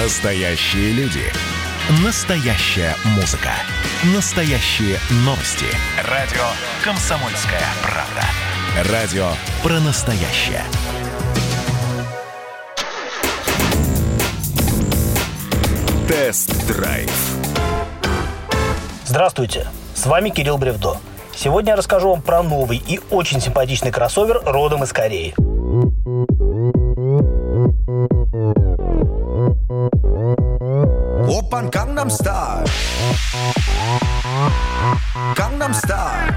Настоящие люди. Настоящая музыка. Настоящие новости. Радио «Комсомольская правда». Радио про настоящее. Тест-драйв. Здравствуйте, с вами Кирилл Бревдо. Сегодня я расскажу вам про новый и очень симпатичный кроссовер родом из Кореи. Gangnam, Gangnam Style. Gangnam Style.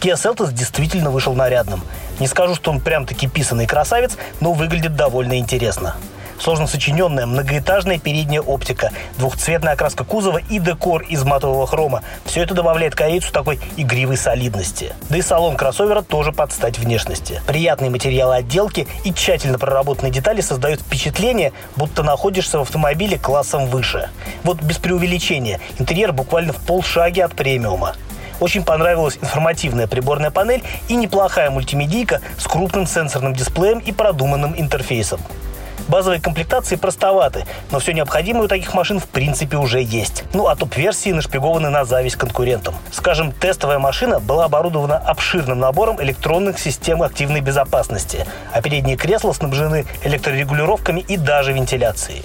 Kia Seltos действительно вышел нарядным. Не скажу, что он прям-таки писанный красавец, но выглядит довольно интересно. Сложно сочиненная многоэтажная передняя оптика, двухцветная окраска кузова и декор из матового хрома. Все это добавляет корейцу такой игривой солидности. Да и салон кроссовера тоже под стать внешности. Приятные материалы отделки и тщательно проработанные детали создают впечатление, будто находишься в автомобиле классом выше. Вот без преувеличения, интерьер буквально в полшаге от премиума. Очень понравилась информативная приборная панель и неплохая мультимедийка с крупным сенсорным дисплеем и продуманным интерфейсом. Базовые комплектации простоваты, но все необходимое у таких машин в принципе уже есть. Ну а топ-версии нашпигованы на зависть конкурентам. Скажем, тестовая машина была оборудована обширным набором электронных систем активной безопасности, а передние кресла снабжены электрорегулировками и даже вентиляцией.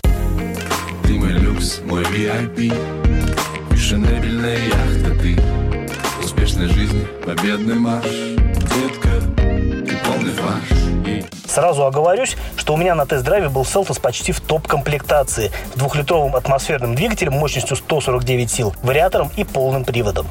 Ты мой люкс, мой VIP яхта ты Успешной жизни победный марш Детка, ты полный фарш Сразу оговорюсь, что у меня на тест-драйве был Селтос почти в топ-комплектации с двухлитровым атмосферным двигателем мощностью 149 сил, вариатором и полным приводом.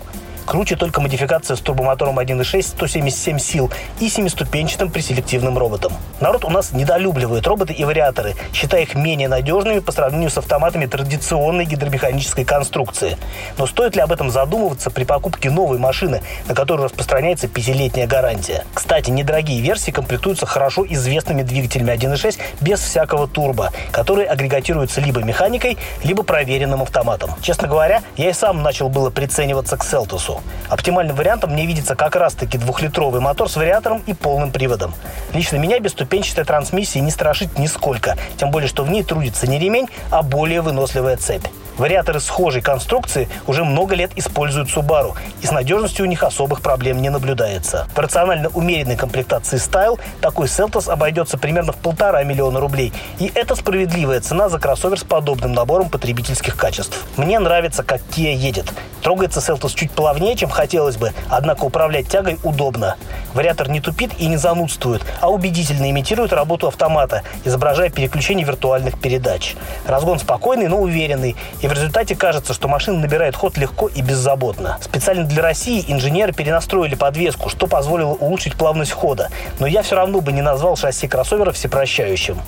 Круче только модификация с турбомотором 1.6 177 сил и семиступенчатым преселективным роботом. Народ у нас недолюбливает роботы и вариаторы, считая их менее надежными по сравнению с автоматами традиционной гидромеханической конструкции. Но стоит ли об этом задумываться при покупке новой машины, на которую распространяется пятилетняя гарантия? Кстати, недорогие версии комплектуются хорошо известными двигателями 1.6 без всякого турбо, которые агрегатируются либо механикой, либо проверенным автоматом. Честно говоря, я и сам начал было прицениваться к Селтусу. Оптимальным вариантом мне видится как раз-таки двухлитровый мотор с вариатором и полным приводом. Лично меня бесступенчатая трансмиссия не страшит нисколько, тем более, что в ней трудится не ремень, а более выносливая цепь. Вариаторы схожей конструкции уже много лет используют Subaru, и с надежностью у них особых проблем не наблюдается. В рационально умеренной комплектации Style такой Seltos обойдется примерно в полтора миллиона рублей, и это справедливая цена за кроссовер с подобным набором потребительских качеств. Мне нравится, как Kia едет. Трогается Seltos чуть плавнее, чем хотелось бы, однако управлять тягой удобно. Вариатор не тупит и не занудствует, а убедительно имитирует работу автомата, изображая переключение виртуальных передач. Разгон спокойный, но уверенный, и в результате кажется, что машина набирает ход легко и беззаботно. Специально для России инженеры перенастроили подвеску, что позволило улучшить плавность хода, но я все равно бы не назвал шасси кроссовера всепрощающим.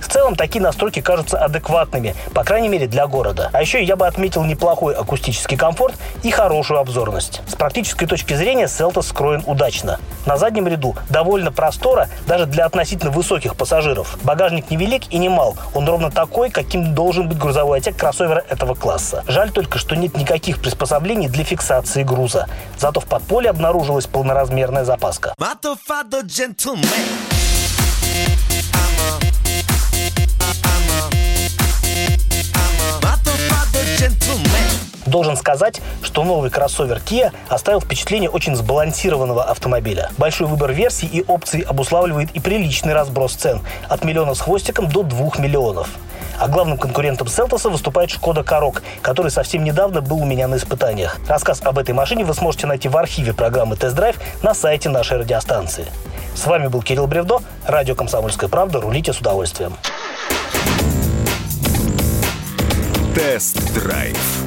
В целом, такие настройки кажутся адекватными, по крайней мере для города. А еще я бы отметил неплохой акустический комфорт и хорошую обзорность. С практической точки зрения Селтос скроен удачно. На заднем ряду довольно простора даже для относительно высоких пассажиров. Багажник невелик и не мал. Он ровно такой, каким должен быть грузовой отсек кроссовера этого класса. Жаль только, что нет никаких приспособлений для фиксации груза. Зато в подполе обнаружилась полноразмерная запаска. Motherfucker gentleman Motherfucker Должен сказать, что новый кроссовер Kia оставил впечатление очень сбалансированного автомобиля. Большой выбор версий и опций обуславливает и приличный разброс цен – от миллиона с хвостиком до двух миллионов. А главным конкурентом Селтоса выступает Шкода Корок, который совсем недавно был у меня на испытаниях. Рассказ об этой машине вы сможете найти в архиве программы «Тест-драйв» на сайте нашей радиостанции. С вами был Кирилл Бревдо, радио «Комсомольская правда». Рулите с удовольствием. Тест-драйв.